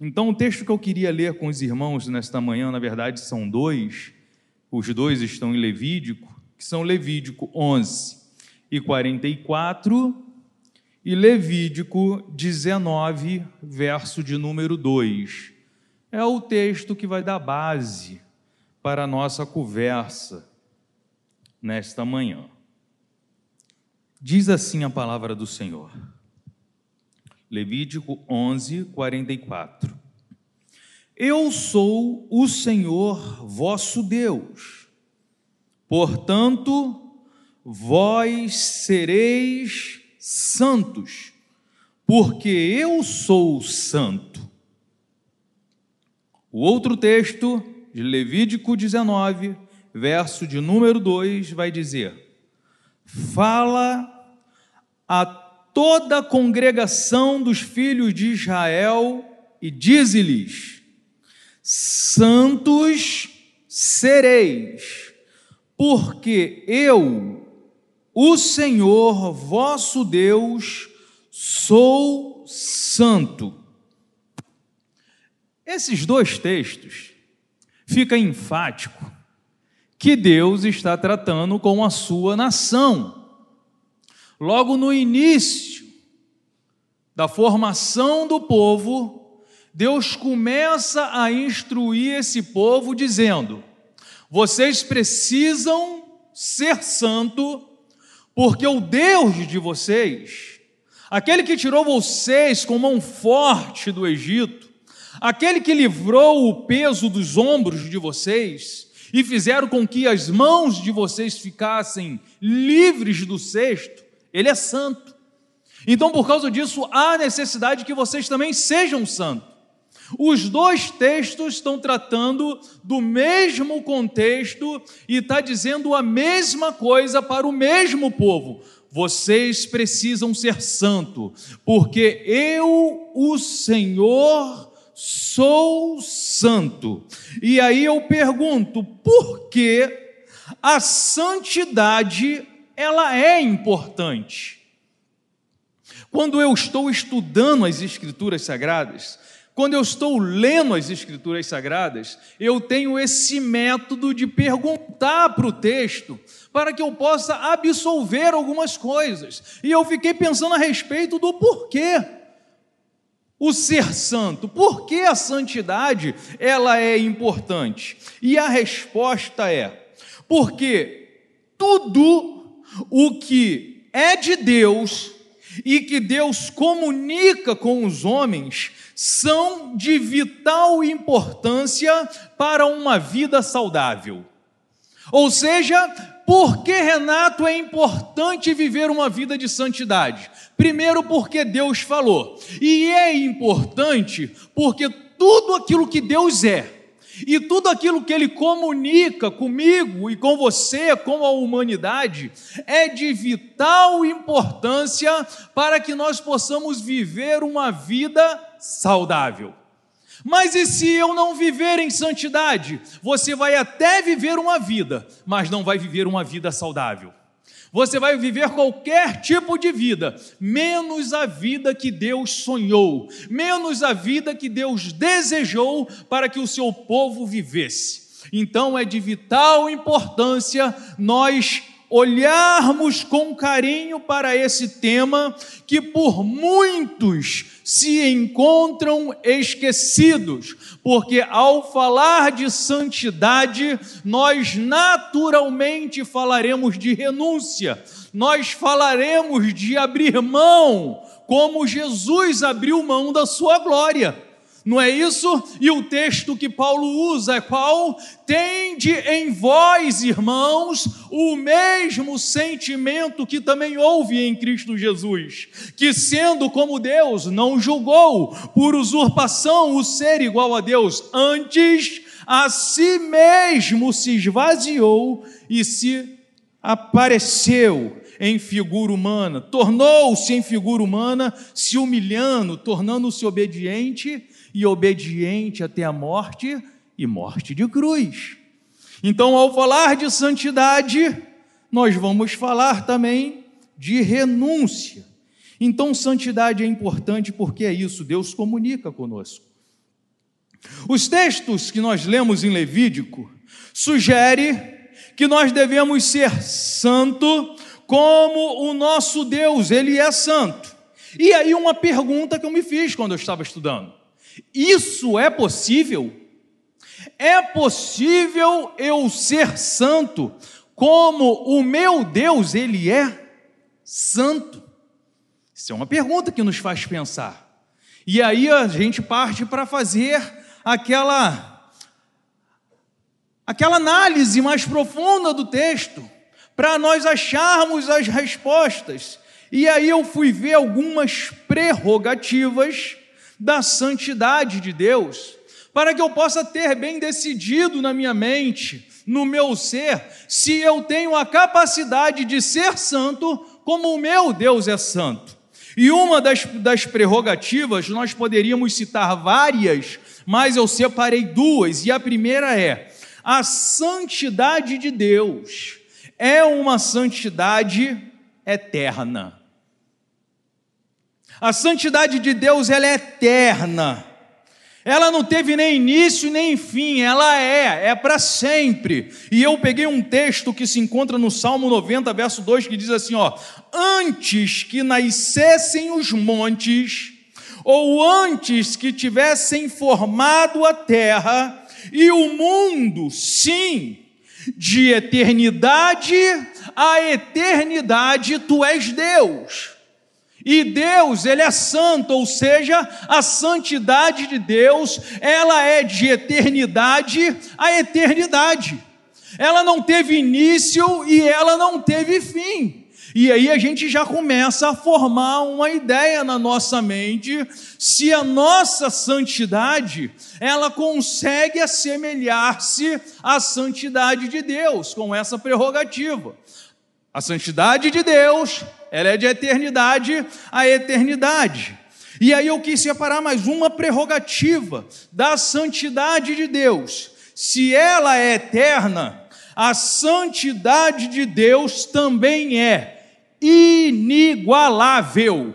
Então, o texto que eu queria ler com os irmãos nesta manhã, na verdade, são dois. Os dois estão em Levídico, que são Levídico 11 e 44 e Levídico 19, verso de número 2. É o texto que vai dar base para a nossa conversa nesta manhã. Diz assim a palavra do Senhor. Levítico 11, 44. Eu sou o Senhor vosso Deus, portanto, vós sereis santos, porque eu sou santo. O outro texto, de Levítico 19, verso de número 2, vai dizer: Fala a toda a congregação dos filhos de Israel e dize-lhes: Santos sereis, porque eu, o Senhor vosso Deus, sou santo. Esses dois textos fica enfático que Deus está tratando com a sua nação. Logo no início da formação do povo, Deus começa a instruir esse povo dizendo: vocês precisam ser santo, porque o Deus de vocês, aquele que tirou vocês com mão forte do Egito, aquele que livrou o peso dos ombros de vocês, e fizeram com que as mãos de vocês ficassem livres do cesto, ele é santo. Então, por causa disso, há necessidade que vocês também sejam santos. Os dois textos estão tratando do mesmo contexto e está dizendo a mesma coisa para o mesmo povo. Vocês precisam ser santo, porque eu, o Senhor, sou santo. E aí eu pergunto, por que a santidade ela é importante? Quando eu estou estudando as escrituras sagradas, quando eu estou lendo as Escrituras Sagradas, eu tenho esse método de perguntar para o texto, para que eu possa absolver algumas coisas. E eu fiquei pensando a respeito do porquê o ser santo. Por que a santidade ela é importante? E a resposta é: porque tudo o que é de Deus e que Deus comunica com os homens são de vital importância para uma vida saudável. Ou seja, por que Renato é importante viver uma vida de santidade? Primeiro, porque Deus falou, e é importante porque tudo aquilo que Deus é, e tudo aquilo que Ele comunica comigo e com você, com a humanidade, é de vital importância para que nós possamos viver uma vida saudável. Mas e se eu não viver em santidade? Você vai até viver uma vida, mas não vai viver uma vida saudável. Você vai viver qualquer tipo de vida, menos a vida que Deus sonhou, menos a vida que Deus desejou para que o seu povo vivesse. Então é de vital importância nós olharmos com carinho para esse tema que por muitos se encontram esquecidos, porque ao falar de santidade, nós naturalmente falaremos de renúncia, nós falaremos de abrir mão, como Jesus abriu mão da sua glória. Não é isso? E o texto que Paulo usa é qual? Tende em vós, irmãos, o mesmo sentimento que também houve em Cristo Jesus, que sendo como Deus, não julgou por usurpação o ser igual a Deus, antes a si mesmo se esvaziou e se apareceu em figura humana, tornou-se em figura humana, se humilhando, tornando-se obediente e obediente até a morte e morte de cruz. Então, ao falar de santidade, nós vamos falar também de renúncia. Então, santidade é importante porque é isso, Deus comunica conosco. Os textos que nós lemos em Levítico sugere que nós devemos ser santo como o nosso Deus, ele é santo. E aí uma pergunta que eu me fiz quando eu estava estudando. Isso é possível? É possível eu ser santo como o meu Deus, ele é santo? Isso é uma pergunta que nos faz pensar. E aí a gente parte para fazer aquela aquela análise mais profunda do texto, para nós acharmos as respostas. E aí eu fui ver algumas prerrogativas da santidade de Deus, para que eu possa ter bem decidido na minha mente, no meu ser, se eu tenho a capacidade de ser santo como o meu Deus é santo. E uma das, das prerrogativas, nós poderíamos citar várias, mas eu separei duas, e a primeira é: a santidade de Deus é uma santidade eterna. A santidade de Deus ela é eterna. Ela não teve nem início nem fim, ela é, é para sempre. E eu peguei um texto que se encontra no Salmo 90, verso 2, que diz assim: ó, antes que nascessem os montes, ou antes que tivessem formado a terra e o mundo, sim, de eternidade a eternidade, tu és Deus. E Deus, ele é santo, ou seja, a santidade de Deus, ela é de eternidade a eternidade. Ela não teve início e ela não teve fim. E aí a gente já começa a formar uma ideia na nossa mente se a nossa santidade, ela consegue assemelhar-se à santidade de Deus com essa prerrogativa. A santidade de Deus, ela é de eternidade a eternidade. E aí eu quis separar mais uma prerrogativa da santidade de Deus. Se ela é eterna, a santidade de Deus também é inigualável.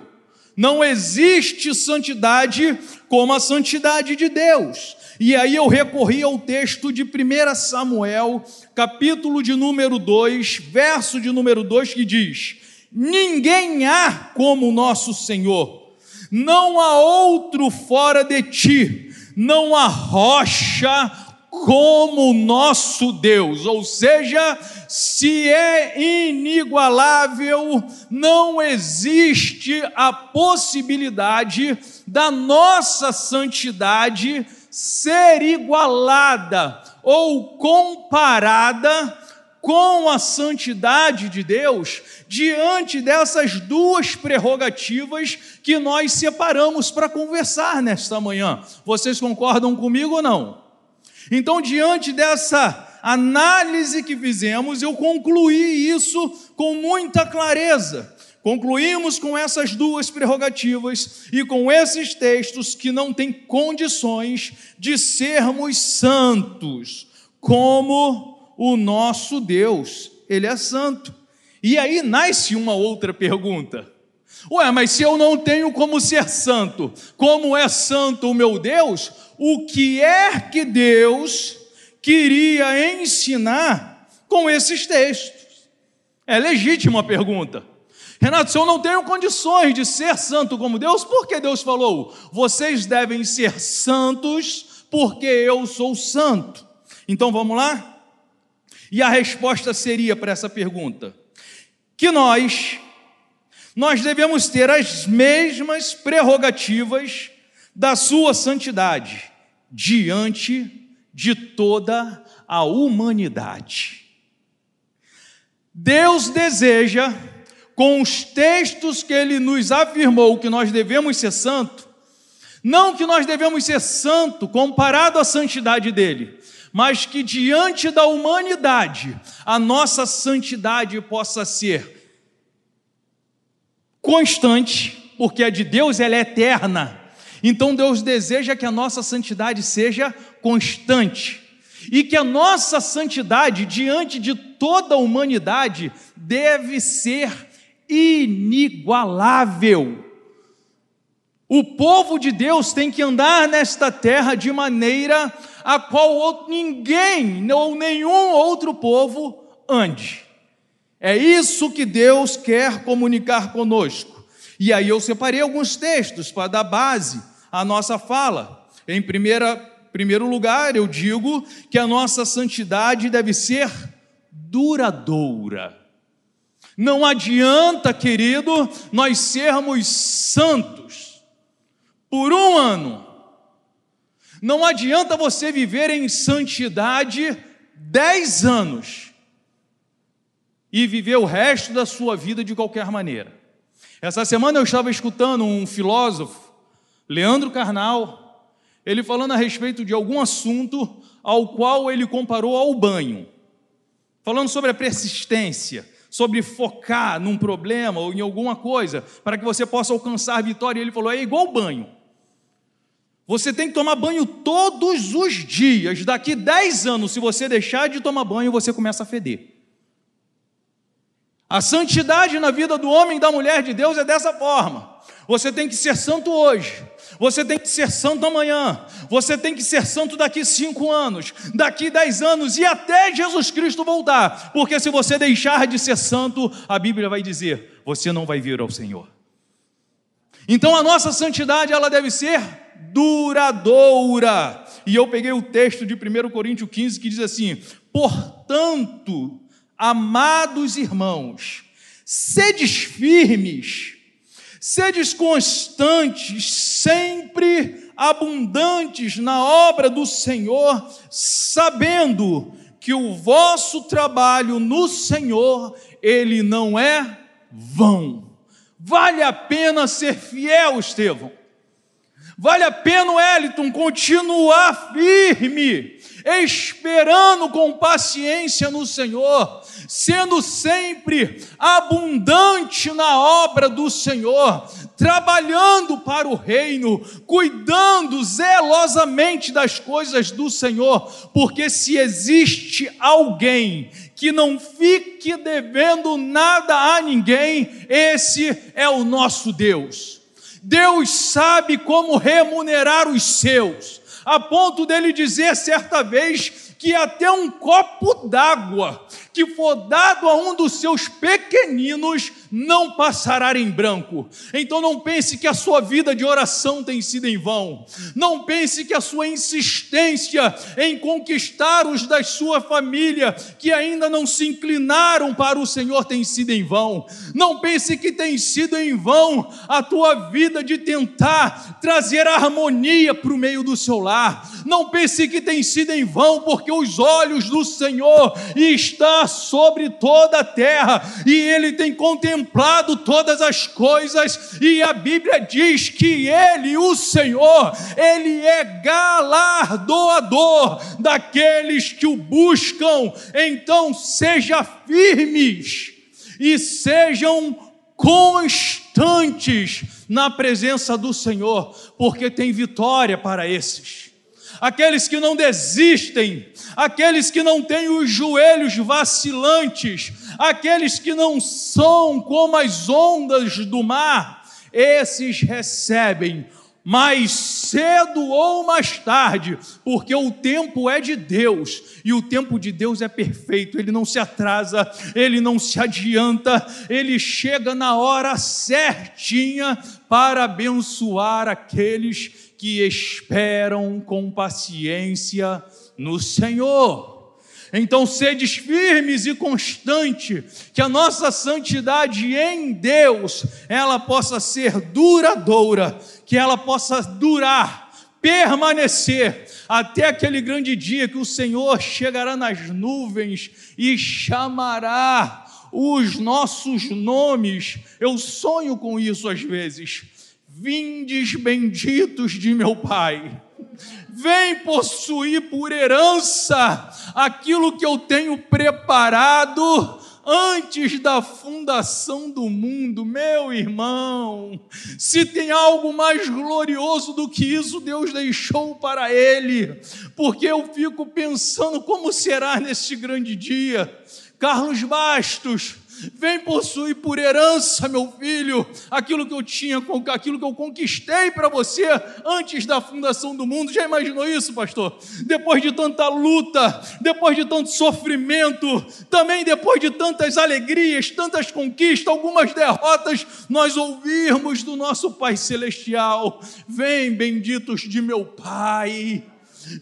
Não existe santidade como a santidade de Deus. E aí eu recorri ao texto de 1 Samuel, capítulo de número 2, verso de número 2, que diz: Ninguém há como o nosso Senhor, não há outro fora de ti, não há rocha como o nosso Deus, ou seja, se é inigualável, não existe a possibilidade da nossa santidade ser igualada ou comparada com a santidade de Deus diante dessas duas prerrogativas que nós separamos para conversar nesta manhã. Vocês concordam comigo ou não? Então, diante dessa análise que fizemos, eu concluí isso com muita clareza. Concluímos com essas duas prerrogativas e com esses textos que não têm condições de sermos santos, como o nosso Deus, ele é santo. E aí nasce uma outra pergunta. Ué, mas se eu não tenho como ser santo, como é santo o meu Deus, o que é que Deus queria ensinar com esses textos? É legítima a pergunta. Renato, se eu não tenho condições de ser santo como Deus, por que Deus falou? Vocês devem ser santos porque eu sou santo. Então vamos lá? E a resposta seria para essa pergunta: que nós nós devemos ter as mesmas prerrogativas da sua santidade diante de toda a humanidade. Deus deseja, com os textos que ele nos afirmou que nós devemos ser santo, não que nós devemos ser santo comparado à santidade dele, mas que diante da humanidade a nossa santidade possa ser constante, porque a de Deus ela é eterna. Então Deus deseja que a nossa santidade seja constante e que a nossa santidade diante de toda a humanidade deve ser inigualável. O povo de Deus tem que andar nesta terra de maneira a qual ninguém ou nenhum outro povo ande. É isso que Deus quer comunicar conosco. E aí eu separei alguns textos para dar base à nossa fala. Em primeira, primeiro lugar, eu digo que a nossa santidade deve ser duradoura. Não adianta, querido, nós sermos santos por um ano. Não adianta você viver em santidade dez anos e viver o resto da sua vida de qualquer maneira. Essa semana eu estava escutando um filósofo, Leandro Carnal, ele falando a respeito de algum assunto ao qual ele comparou ao banho, falando sobre a persistência, sobre focar num problema ou em alguma coisa para que você possa alcançar vitória. Ele falou: é igual banho. Você tem que tomar banho todos os dias. Daqui 10 anos, se você deixar de tomar banho, você começa a feder. A santidade na vida do homem e da mulher de Deus é dessa forma. Você tem que ser santo hoje, você tem que ser santo amanhã, você tem que ser santo daqui cinco anos, daqui dez anos e até Jesus Cristo voltar, porque se você deixar de ser santo, a Bíblia vai dizer: você não vai vir ao Senhor. Então a nossa santidade ela deve ser duradoura. E eu peguei o texto de 1 Coríntios 15 que diz assim: portanto, Amados irmãos, sedes firmes, sedes constantes, sempre abundantes na obra do Senhor, sabendo que o vosso trabalho no Senhor, ele não é vão. Vale a pena ser fiel, Estevão. Vale a pena, Wellington, continuar firme, esperando com paciência no Senhor, sendo sempre abundante na obra do Senhor, trabalhando para o reino, cuidando zelosamente das coisas do Senhor, porque se existe alguém que não fique devendo nada a ninguém, esse é o nosso Deus. Deus sabe como remunerar os seus, a ponto dele dizer certa vez que até um copo d'água que for dado a um dos seus pequeninos não passará em branco. Então não pense que a sua vida de oração tem sido em vão. Não pense que a sua insistência em conquistar os da sua família que ainda não se inclinaram para o Senhor tem sido em vão. Não pense que tem sido em vão a tua vida de tentar trazer harmonia para o meio do seu lar. Não pense que tem sido em vão porque os olhos do Senhor sobre toda a terra e ele tem contemplado todas as coisas e a Bíblia diz que ele, o Senhor, ele é galardoador daqueles que o buscam. Então seja firmes e sejam constantes na presença do Senhor, porque tem vitória para esses aqueles que não desistem, aqueles que não têm os joelhos vacilantes, aqueles que não são como as ondas do mar, esses recebem mais cedo ou mais tarde, porque o tempo é de Deus e o tempo de Deus é perfeito, ele não se atrasa, ele não se adianta, ele chega na hora certinha para abençoar aqueles que esperam com paciência no Senhor. Então, sedes firmes e constante, que a nossa santidade em Deus, ela possa ser duradoura, que ela possa durar, permanecer, até aquele grande dia que o Senhor chegará nas nuvens e chamará os nossos nomes. Eu sonho com isso às vezes Vindes benditos de meu Pai, vem possuir por herança aquilo que eu tenho preparado antes da fundação do mundo, meu irmão. Se tem algo mais glorioso do que isso, Deus deixou para ele, porque eu fico pensando como será nesse grande dia. Carlos Bastos, Vem possuir por herança, meu filho, aquilo que eu tinha, aquilo que eu conquistei para você antes da fundação do mundo. Já imaginou isso, pastor? Depois de tanta luta, depois de tanto sofrimento, também depois de tantas alegrias, tantas conquistas, algumas derrotas, nós ouvirmos do nosso Pai Celestial: Vem, benditos de meu Pai.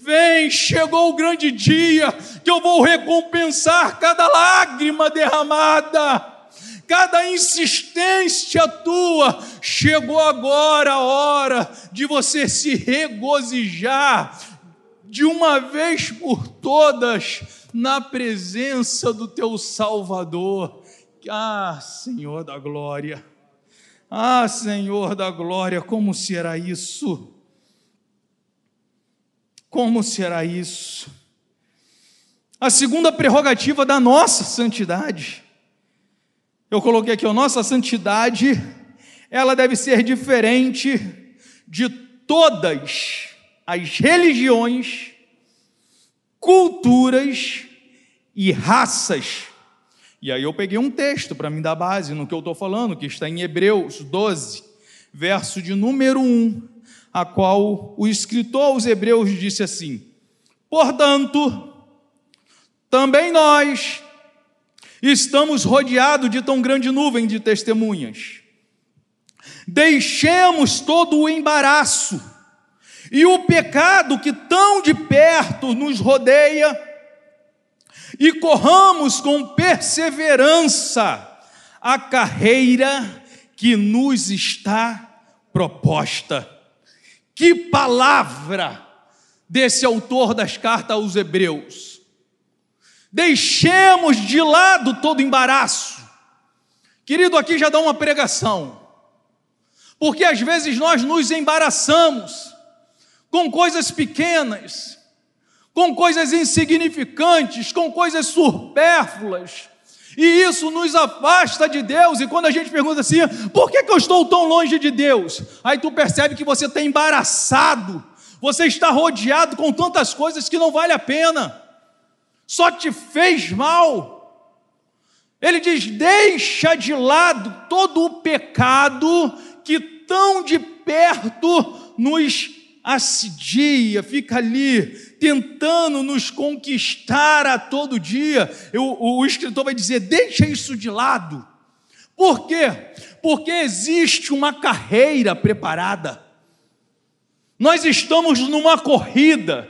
Vem, chegou o grande dia que eu vou recompensar cada lágrima derramada, cada insistência tua. Chegou agora a hora de você se regozijar de uma vez por todas na presença do teu Salvador. Ah, Senhor da glória. Ah, Senhor da glória, como será isso? Como será isso? A segunda prerrogativa da nossa santidade. Eu coloquei aqui, a nossa santidade, ela deve ser diferente de todas as religiões, culturas e raças. E aí eu peguei um texto para me dar base no que eu estou falando, que está em Hebreus 12, verso de número 1 a qual o escritor aos Hebreus disse assim: Portanto, também nós estamos rodeados de tão grande nuvem de testemunhas. Deixemos todo o embaraço e o pecado que tão de perto nos rodeia e corramos com perseverança a carreira que nos está proposta que palavra desse autor das cartas aos Hebreus. Deixemos de lado todo embaraço. Querido, aqui já dá uma pregação. Porque às vezes nós nos embaraçamos com coisas pequenas, com coisas insignificantes, com coisas supérfluas, e isso nos afasta de Deus. E quando a gente pergunta assim, por que, que eu estou tão longe de Deus? Aí tu percebe que você está embaraçado, você está rodeado com tantas coisas que não vale a pena, só te fez mal. Ele diz: deixa de lado todo o pecado que tão de perto nos assedia, fica ali tentando nos conquistar a todo dia. Eu, o, escritor vai dizer: deixa isso de lado. Por quê? Porque existe uma carreira preparada. Nós estamos numa corrida,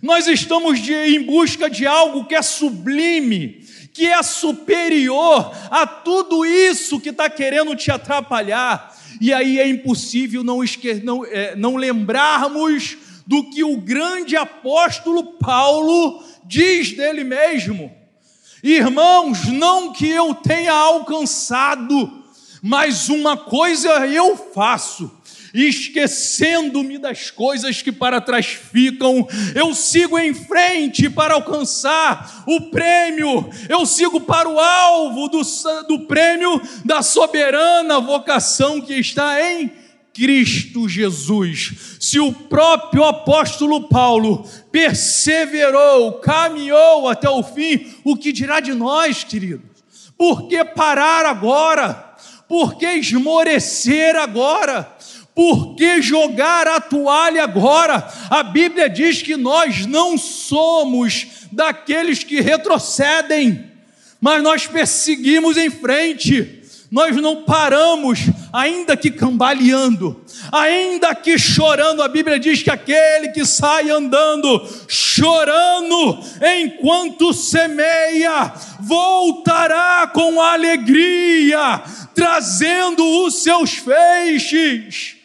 nós estamos de, em busca de algo que é sublime, que é superior a tudo isso que está querendo te atrapalhar e aí é impossível não, esque... não, é, não lembrarmos do que o grande apóstolo Paulo diz dele mesmo. Irmãos, não que eu tenha alcançado, mas uma coisa eu faço, esquecendo-me das coisas que para trás ficam, eu sigo em frente para alcançar o prêmio, eu sigo para o alvo do, do prêmio da soberana vocação que está em Cristo Jesus. Se o próprio apóstolo Paulo perseverou, caminhou até o fim, o que dirá de nós, queridos? Por que parar agora? Por que esmorecer agora? Por que jogar a toalha agora? A Bíblia diz que nós não somos daqueles que retrocedem, mas nós perseguimos em frente, nós não paramos, ainda que cambaleando, ainda que chorando. A Bíblia diz que aquele que sai andando, chorando, enquanto semeia, voltará com alegria, trazendo os seus feixes.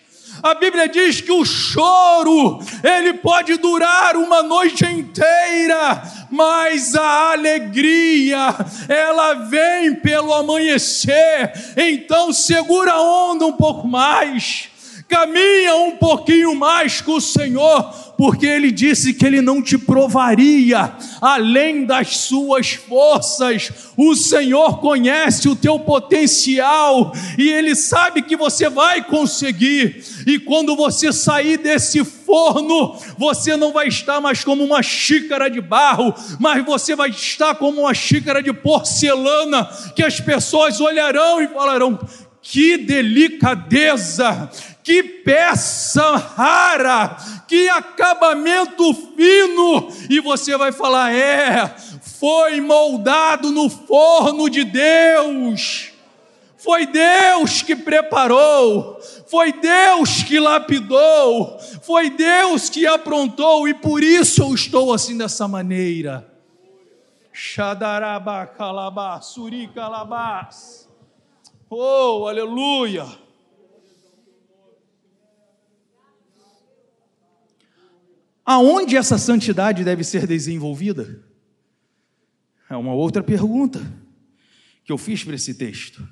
A Bíblia diz que o choro, ele pode durar uma noite inteira, mas a alegria, ela vem pelo amanhecer. Então segura a onda um pouco mais caminha um pouquinho mais com o Senhor, porque Ele disse que Ele não te provaria além das suas forças. O Senhor conhece o teu potencial e Ele sabe que você vai conseguir. E quando você sair desse forno, você não vai estar mais como uma xícara de barro, mas você vai estar como uma xícara de porcelana, que as pessoas olharão e falarão: que delicadeza, que peça rara, que acabamento fino, e você vai falar: é, foi moldado no forno de Deus. Foi Deus que preparou, foi Deus que lapidou, foi Deus que aprontou, e por isso eu estou assim dessa maneira. Xadarabá, calabá, calabás. Oh, aleluia! Aonde essa santidade deve ser desenvolvida? É uma outra pergunta que eu fiz para esse texto.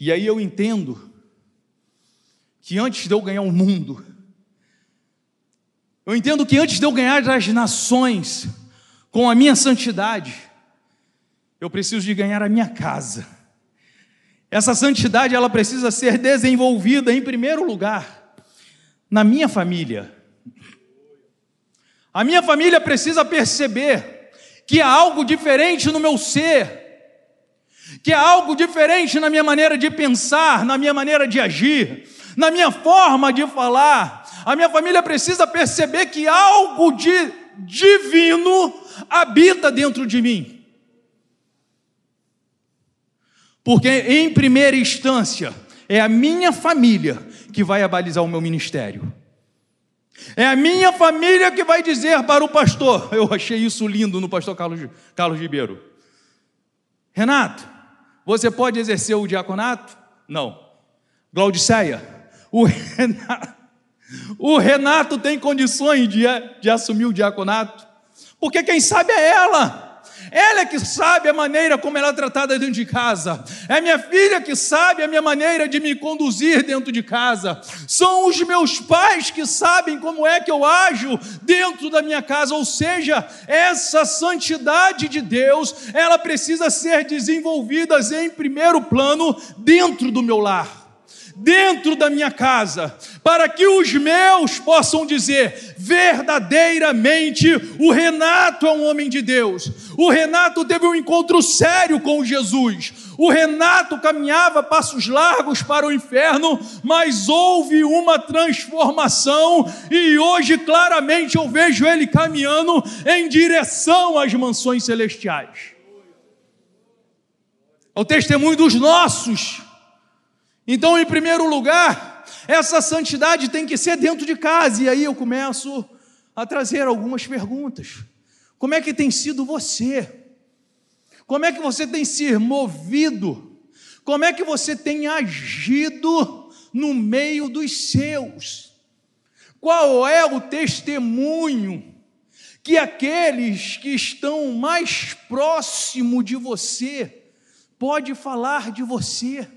E aí eu entendo que antes de eu ganhar o mundo, eu entendo que antes de eu ganhar as nações com a minha santidade, eu preciso de ganhar a minha casa. Essa santidade ela precisa ser desenvolvida em primeiro lugar na minha família. A minha família precisa perceber que há algo diferente no meu ser, que há algo diferente na minha maneira de pensar, na minha maneira de agir, na minha forma de falar. A minha família precisa perceber que algo de divino habita dentro de mim. Porque, em primeira instância, é a minha família que vai abalizar o meu ministério. É a minha família que vai dizer para o pastor. Eu achei isso lindo no pastor Carlos, Carlos Ribeiro. Renato, você pode exercer o diaconato? Não. Glaudiceia, o Renato, o Renato tem condições de, de assumir o diaconato? Porque quem sabe é ela. Ela é que sabe a maneira como ela é tratada dentro de casa. É minha filha que sabe a minha maneira de me conduzir dentro de casa. São os meus pais que sabem como é que eu ajo dentro da minha casa. Ou seja, essa santidade de Deus, ela precisa ser desenvolvida em primeiro plano dentro do meu lar dentro da minha casa, para que os meus possam dizer: verdadeiramente o Renato é um homem de Deus. O Renato teve um encontro sério com Jesus. O Renato caminhava passos largos para o inferno, mas houve uma transformação e hoje claramente eu vejo ele caminhando em direção às mansões celestiais. É o testemunho dos nossos então, em primeiro lugar, essa santidade tem que ser dentro de casa, e aí eu começo a trazer algumas perguntas. Como é que tem sido você? Como é que você tem se movido? Como é que você tem agido no meio dos seus? Qual é o testemunho que aqueles que estão mais próximo de você pode falar de você?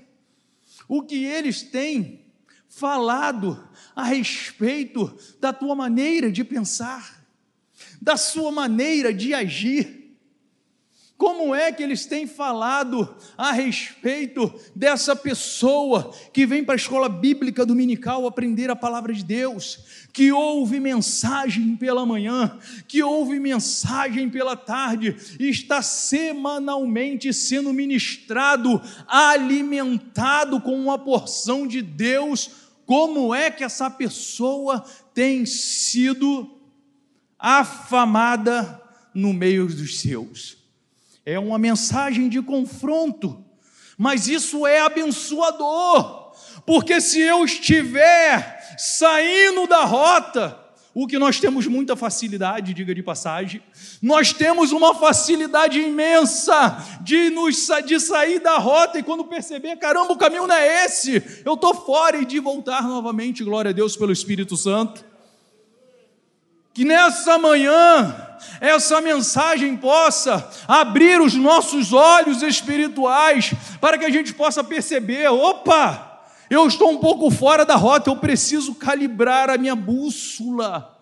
O que eles têm falado a respeito da tua maneira de pensar, da sua maneira de agir. Como é que eles têm falado a respeito dessa pessoa que vem para a escola bíblica dominical aprender a palavra de Deus, que ouve mensagem pela manhã, que ouve mensagem pela tarde, está semanalmente sendo ministrado, alimentado com uma porção de Deus? Como é que essa pessoa tem sido afamada no meio dos seus? é uma mensagem de confronto, mas isso é abençoador, porque se eu estiver saindo da rota, o que nós temos muita facilidade, diga de passagem, nós temos uma facilidade imensa de, nos, de sair da rota e quando perceber, caramba, o caminho não é esse, eu estou fora e de voltar novamente, glória a Deus pelo Espírito Santo. Que nessa manhã essa mensagem possa abrir os nossos olhos espirituais para que a gente possa perceber: opa, Eu estou um pouco fora da rota, eu preciso calibrar a minha bússola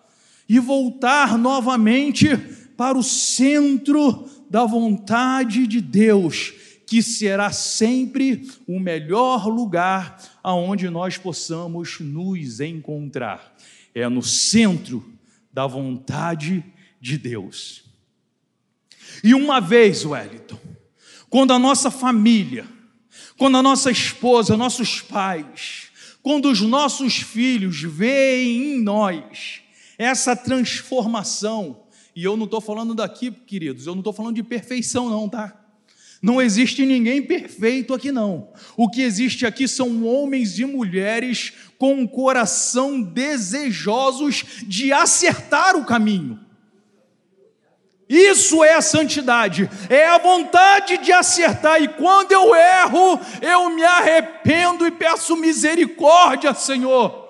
e voltar novamente para o centro da vontade de Deus, que será sempre o melhor lugar aonde nós possamos nos encontrar. É no centro da vontade de Deus. E uma vez, Wellington, quando a nossa família, quando a nossa esposa, nossos pais, quando os nossos filhos veem em nós essa transformação, e eu não estou falando daqui, queridos, eu não estou falando de perfeição, não, tá? Não existe ninguém perfeito aqui, não. O que existe aqui são homens e mulheres com um coração desejosos de acertar o caminho. Isso é a santidade, é a vontade de acertar, e quando eu erro, eu me arrependo e peço misericórdia, Senhor.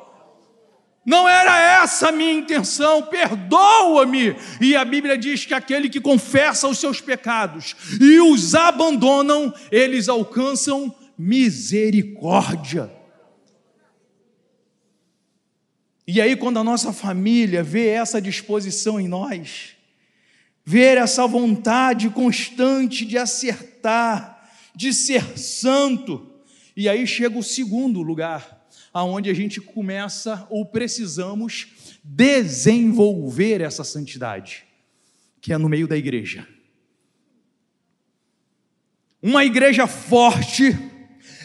Não era essa a minha intenção, perdoa-me. E a Bíblia diz que aquele que confessa os seus pecados e os abandonam, eles alcançam misericórdia. E aí, quando a nossa família vê essa disposição em nós, ver essa vontade constante de acertar, de ser santo. E aí chega o segundo lugar, aonde a gente começa ou precisamos desenvolver essa santidade, que é no meio da igreja. Uma igreja forte,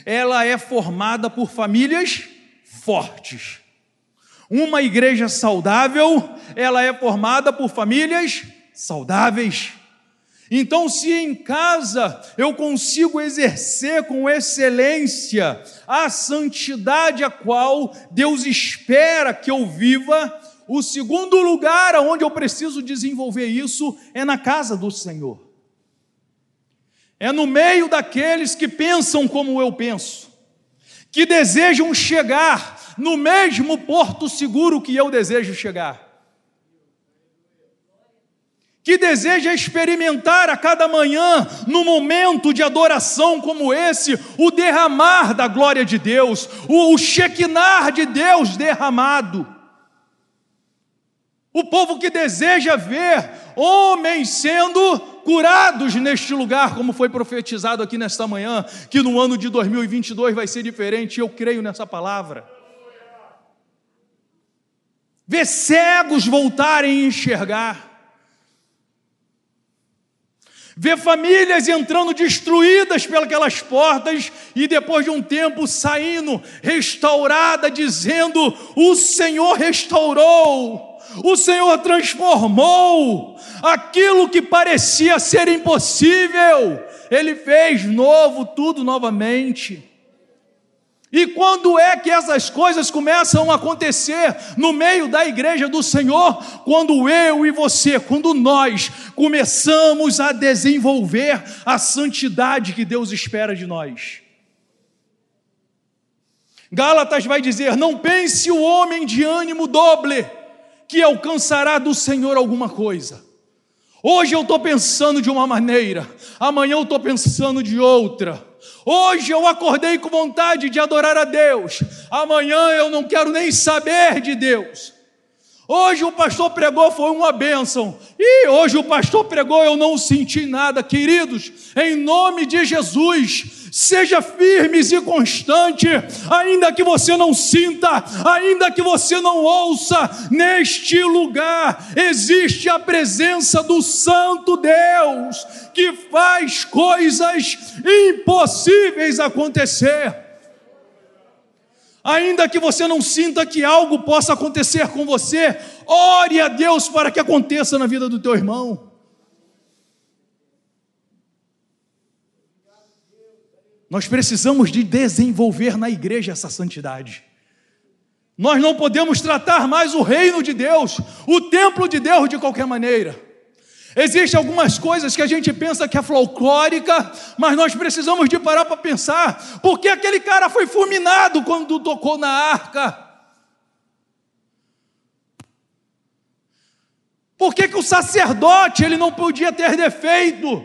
ela é formada por famílias fortes. Uma igreja saudável, ela é formada por famílias saudáveis. Então, se em casa eu consigo exercer com excelência a santidade a qual Deus espera que eu viva, o segundo lugar onde eu preciso desenvolver isso é na casa do Senhor. É no meio daqueles que pensam como eu penso, que desejam chegar no mesmo porto seguro que eu desejo chegar que deseja experimentar a cada manhã, no momento de adoração como esse, o derramar da glória de Deus, o, chequinar de Deus derramado. O povo que deseja ver homens sendo curados neste lugar, como foi profetizado aqui nesta manhã, que no ano de 2022 vai ser diferente, eu creio nessa palavra. Ver cegos voltarem a enxergar Ver famílias entrando destruídas pelas portas e depois de um tempo saindo restaurada, dizendo: O Senhor restaurou, o Senhor transformou aquilo que parecia ser impossível, Ele fez novo tudo novamente. E quando é que essas coisas começam a acontecer no meio da igreja do Senhor? Quando eu e você, quando nós começamos a desenvolver a santidade que Deus espera de nós. Gálatas vai dizer: Não pense o homem de ânimo doble que alcançará do Senhor alguma coisa. Hoje eu estou pensando de uma maneira, amanhã eu estou pensando de outra. Hoje eu acordei com vontade de adorar a Deus, amanhã eu não quero nem saber de Deus. Hoje o pastor pregou, foi uma bênção. E hoje o pastor pregou, eu não senti nada. Queridos, em nome de Jesus, seja firmes e constante, ainda que você não sinta, ainda que você não ouça, neste lugar existe a presença do Santo Deus, que faz coisas impossíveis acontecer. Ainda que você não sinta que algo possa acontecer com você, ore a Deus para que aconteça na vida do teu irmão. Nós precisamos de desenvolver na igreja essa santidade. Nós não podemos tratar mais o reino de Deus, o templo de Deus de qualquer maneira. Existem algumas coisas que a gente pensa que é folclórica, mas nós precisamos de parar para pensar, por que aquele cara foi fulminado quando tocou na arca? Por que, que o sacerdote ele não podia ter defeito?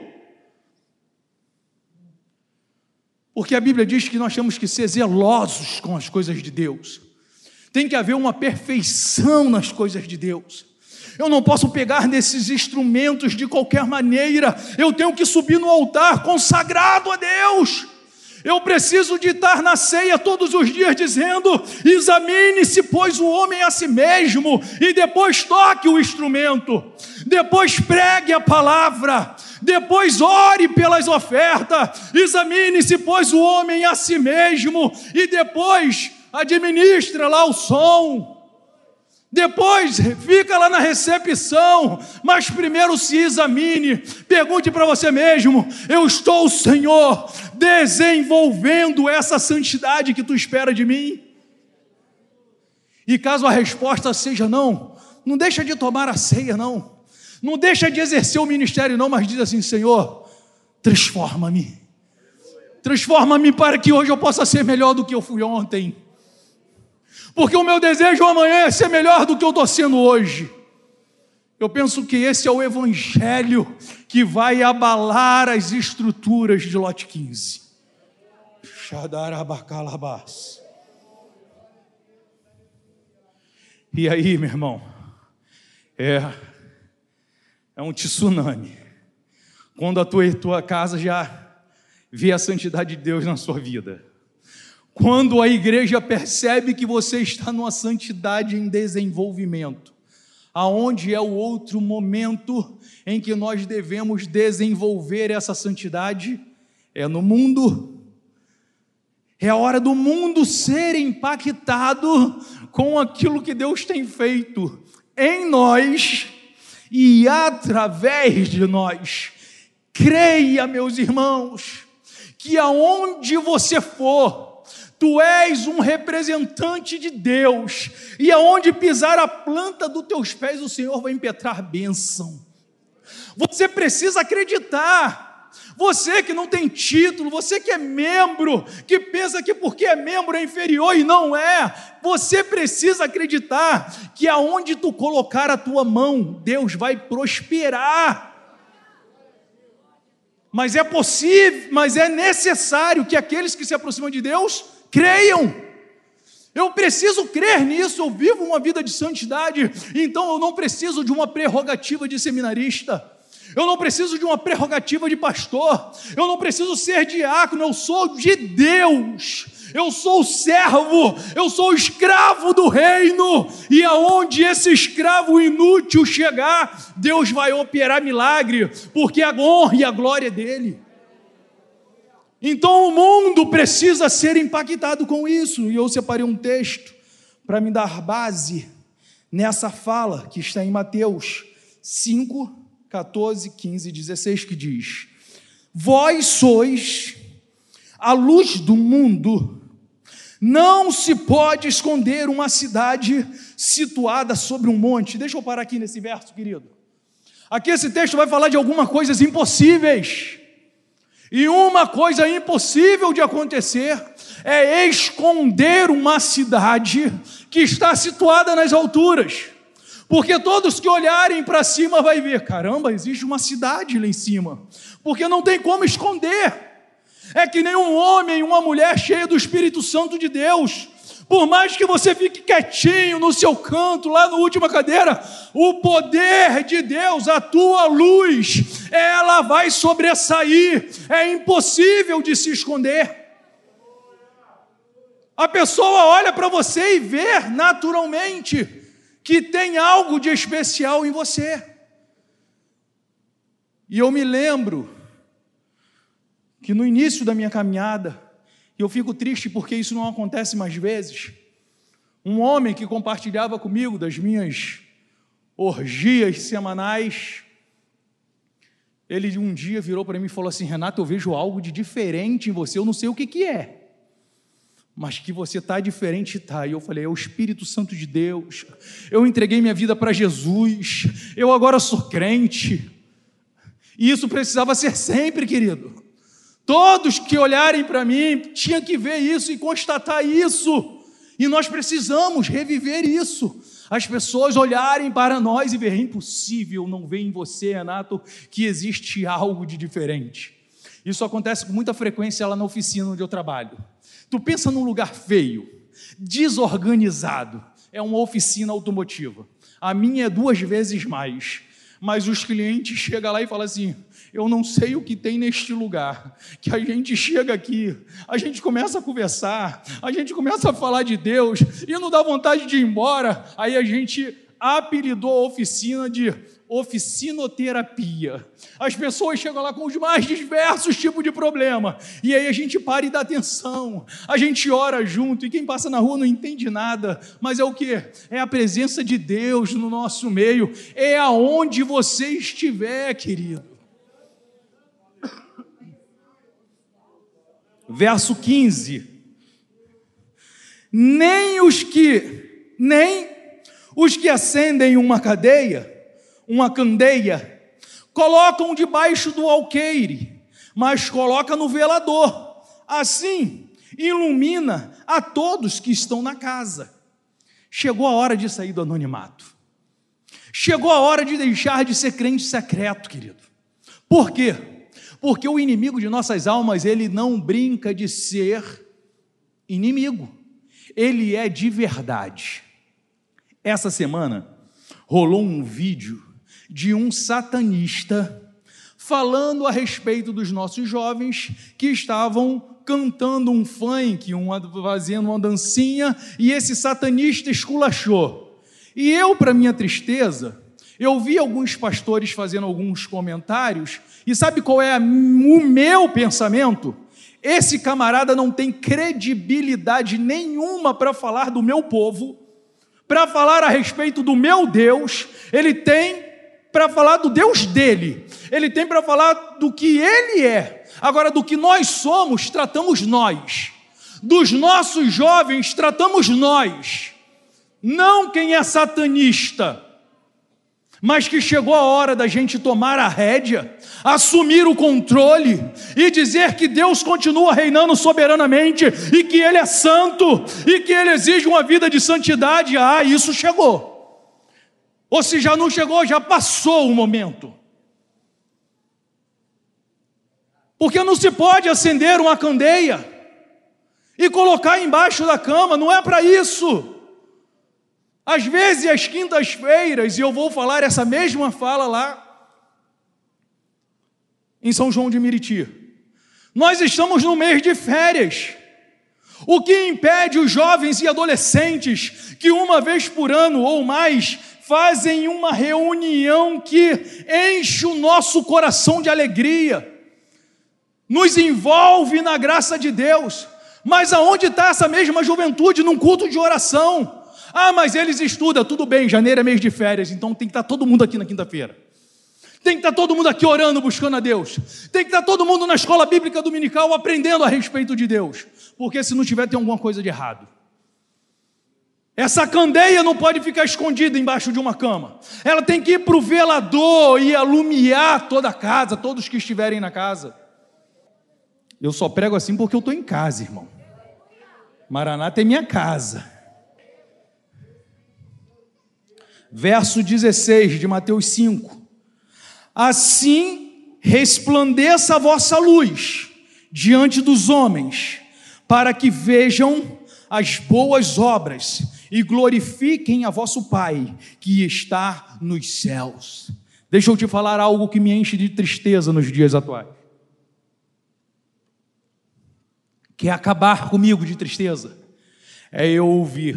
Porque a Bíblia diz que nós temos que ser zelosos com as coisas de Deus. Tem que haver uma perfeição nas coisas de Deus. Eu não posso pegar nesses instrumentos de qualquer maneira. Eu tenho que subir no altar consagrado a Deus. Eu preciso de estar na ceia todos os dias dizendo: examine-se, pois, o homem a si mesmo, e depois toque o instrumento, depois pregue a palavra, depois ore pelas ofertas, examine-se, pois, o homem a si mesmo, e depois administra lá o som. Depois fica lá na recepção, mas primeiro se examine, pergunte para você mesmo: eu estou, Senhor, desenvolvendo essa santidade que tu espera de mim? E caso a resposta seja não, não deixa de tomar a ceia, não. Não deixa de exercer o ministério, não, mas diz assim: Senhor, transforma-me. Transforma-me para que hoje eu possa ser melhor do que eu fui ontem. Porque o meu desejo amanhã é ser melhor do que eu estou sendo hoje. Eu penso que esse é o evangelho que vai abalar as estruturas de Lote 15. E aí, meu irmão, é é um tsunami. Quando a tua, tua casa já vê a santidade de Deus na sua vida. Quando a igreja percebe que você está numa santidade em desenvolvimento. Aonde é o outro momento em que nós devemos desenvolver essa santidade? É no mundo. É a hora do mundo ser impactado com aquilo que Deus tem feito em nós e através de nós. Creia, meus irmãos, que aonde você for, tu és um representante de Deus, e aonde pisar a planta dos teus pés, o Senhor vai impetrar bênção. Você precisa acreditar você que não tem título, você que é membro, que pensa que porque é membro é inferior e não é, você precisa acreditar que aonde tu colocar a tua mão, Deus vai prosperar. Mas é possível, mas é necessário que aqueles que se aproximam de Deus creiam. Eu preciso crer nisso, eu vivo uma vida de santidade, então eu não preciso de uma prerrogativa de seminarista. Eu não preciso de uma prerrogativa de pastor. Eu não preciso ser diácono. Eu sou de Deus. Eu sou servo. Eu sou escravo do reino. E aonde esse escravo inútil chegar, Deus vai operar milagre, porque a honra e a glória é dele. Então o mundo precisa ser impactado com isso. E eu separei um texto para me dar base nessa fala que está em Mateus 5, 14, 15 16, que diz: Vós sois a luz do mundo. Não se pode esconder uma cidade situada sobre um monte. Deixa eu parar aqui nesse verso, querido. Aqui esse texto vai falar de algumas coisas impossíveis. E uma coisa impossível de acontecer é esconder uma cidade que está situada nas alturas. Porque todos que olharem para cima vai ver, caramba, existe uma cidade lá em cima. Porque não tem como esconder. É que nem um homem, uma mulher cheia do Espírito Santo de Deus. Por mais que você fique quietinho no seu canto, lá na última cadeira, o poder de Deus, a tua luz, ela vai sobressair. É impossível de se esconder. A pessoa olha para você e vê naturalmente que tem algo de especial em você. E eu me lembro que no início da minha caminhada, e eu fico triste porque isso não acontece mais vezes, um homem que compartilhava comigo das minhas orgias semanais, ele um dia virou para mim e falou assim: Renato, eu vejo algo de diferente em você, eu não sei o que, que é mas que você está diferente, está. E eu falei, é o Espírito Santo de Deus. Eu entreguei minha vida para Jesus. Eu agora sou crente. E isso precisava ser sempre, querido. Todos que olharem para mim tinham que ver isso e constatar isso. E nós precisamos reviver isso. As pessoas olharem para nós e ver, é impossível não ver em você, Renato, que existe algo de diferente. Isso acontece com muita frequência lá na oficina onde eu trabalho. Tu pensa num lugar feio, desorganizado, é uma oficina automotiva. A minha é duas vezes mais. Mas os clientes chegam lá e falam assim: eu não sei o que tem neste lugar. Que a gente chega aqui, a gente começa a conversar, a gente começa a falar de Deus e não dá vontade de ir embora. Aí a gente apelidou a oficina de oficinoterapia. As pessoas chegam lá com os mais diversos tipos de problema. E aí a gente para e dá atenção. A gente ora junto e quem passa na rua não entende nada, mas é o que? É a presença de Deus no nosso meio. É aonde você estiver, querido. Verso 15. Nem os que nem os que acendem uma cadeia uma candeia, colocam debaixo do alqueire, mas coloca no velador. Assim, ilumina a todos que estão na casa. Chegou a hora de sair do anonimato. Chegou a hora de deixar de ser crente secreto, querido. Por quê? Porque o inimigo de nossas almas, ele não brinca de ser inimigo. Ele é de verdade. Essa semana rolou um vídeo de um satanista falando a respeito dos nossos jovens que estavam cantando um funk, uma, fazendo uma dancinha, e esse satanista esculachou. E eu, para minha tristeza, eu vi alguns pastores fazendo alguns comentários, e sabe qual é o meu pensamento? Esse camarada não tem credibilidade nenhuma para falar do meu povo, para falar a respeito do meu Deus, ele tem para falar do Deus dele, ele tem para falar do que ele é. Agora, do que nós somos, tratamos nós. Dos nossos jovens, tratamos nós. Não quem é satanista, mas que chegou a hora da gente tomar a rédea, assumir o controle e dizer que Deus continua reinando soberanamente e que Ele é santo e que Ele exige uma vida de santidade. Ah, isso chegou. Ou se já não chegou, já passou o momento. Porque não se pode acender uma candeia e colocar embaixo da cama, não é para isso. Às vezes, às quintas-feiras, e eu vou falar essa mesma fala lá em São João de Miriti, nós estamos no mês de férias. O que impede os jovens e adolescentes que uma vez por ano ou mais fazem uma reunião que enche o nosso coração de alegria, nos envolve na graça de Deus. Mas aonde está essa mesma juventude num culto de oração? Ah, mas eles estudam, tudo bem, janeiro é mês de férias, então tem que estar todo mundo aqui na quinta-feira. Tem que estar todo mundo aqui orando, buscando a Deus. Tem que estar todo mundo na escola bíblica dominical aprendendo a respeito de Deus. Porque se não tiver, tem alguma coisa de errado. Essa candeia não pode ficar escondida embaixo de uma cama. Ela tem que ir para o velador e alumiar toda a casa, todos que estiverem na casa. Eu só prego assim porque eu estou em casa, irmão. Maranata é minha casa. Verso 16 de Mateus 5. Assim resplandeça a vossa luz diante dos homens, para que vejam as boas obras e glorifiquem a vosso Pai que está nos céus. Deixa eu te falar algo que me enche de tristeza nos dias atuais. Quer acabar comigo de tristeza? É eu ouvir,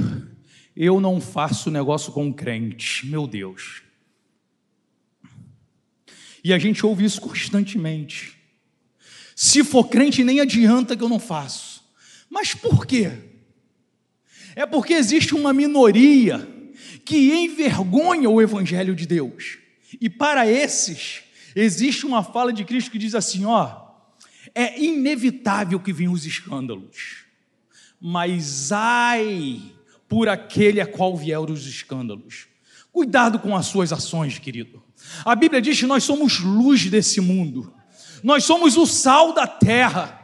eu não faço negócio com crente, meu Deus. E a gente ouve isso constantemente. Se for crente, nem adianta que eu não faço. Mas por quê? É porque existe uma minoria que envergonha o Evangelho de Deus. E para esses, existe uma fala de Cristo que diz assim: ó, é inevitável que venham os escândalos, mas ai por aquele a qual vieram os escândalos. Cuidado com as suas ações, querido. A Bíblia diz que nós somos luz desse mundo, nós somos o sal da terra.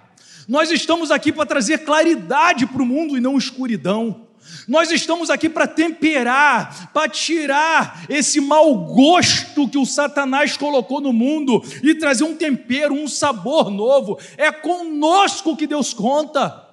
Nós estamos aqui para trazer claridade para o mundo e não escuridão. Nós estamos aqui para temperar, para tirar esse mau gosto que o Satanás colocou no mundo e trazer um tempero, um sabor novo. É conosco que Deus conta.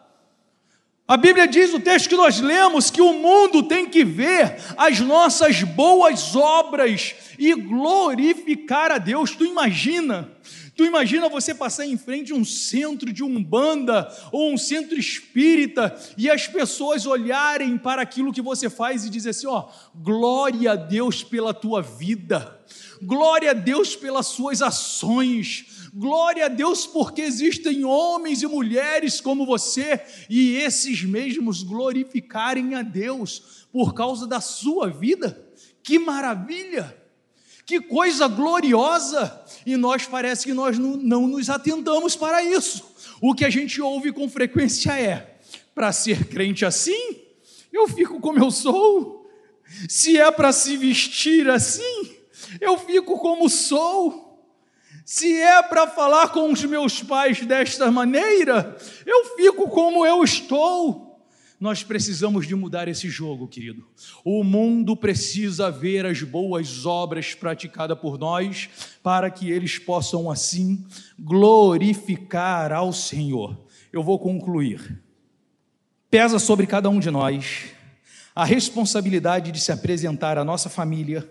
A Bíblia diz, o texto que nós lemos, que o mundo tem que ver as nossas boas obras e glorificar a Deus. Tu imagina? Tu imagina você passar em frente a um centro de umbanda ou um centro espírita e as pessoas olharem para aquilo que você faz e dizer assim: ó, glória a Deus pela tua vida, glória a Deus pelas suas ações, glória a Deus porque existem homens e mulheres como você e esses mesmos glorificarem a Deus por causa da sua vida. Que maravilha! Que coisa gloriosa! E nós parece que nós não, não nos atentamos para isso. O que a gente ouve com frequência é: para ser crente assim, eu fico como eu sou. Se é para se vestir assim, eu fico como sou. Se é para falar com os meus pais desta maneira, eu fico como eu estou. Nós precisamos de mudar esse jogo, querido. O mundo precisa ver as boas obras praticadas por nós, para que eles possam assim glorificar ao Senhor. Eu vou concluir. Pesa sobre cada um de nós a responsabilidade de se apresentar à nossa família,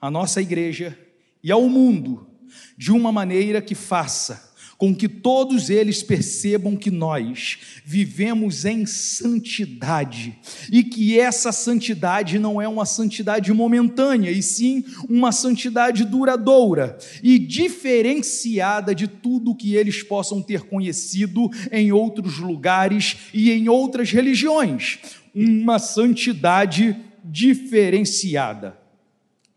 à nossa igreja e ao mundo de uma maneira que faça com que todos eles percebam que nós vivemos em santidade e que essa santidade não é uma santidade momentânea, e sim uma santidade duradoura e diferenciada de tudo que eles possam ter conhecido em outros lugares e em outras religiões. Uma santidade diferenciada.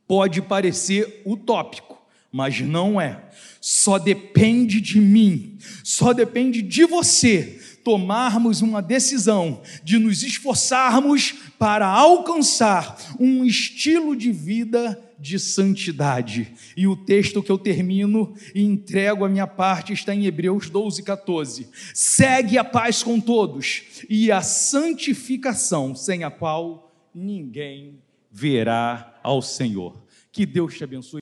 Pode parecer utópico, mas não é só depende de mim, só depende de você tomarmos uma decisão de nos esforçarmos para alcançar um estilo de vida de santidade. E o texto que eu termino e entrego a minha parte está em Hebreus 12, 14. Segue a paz com todos e a santificação, sem a qual ninguém verá ao Senhor. Que Deus te abençoe.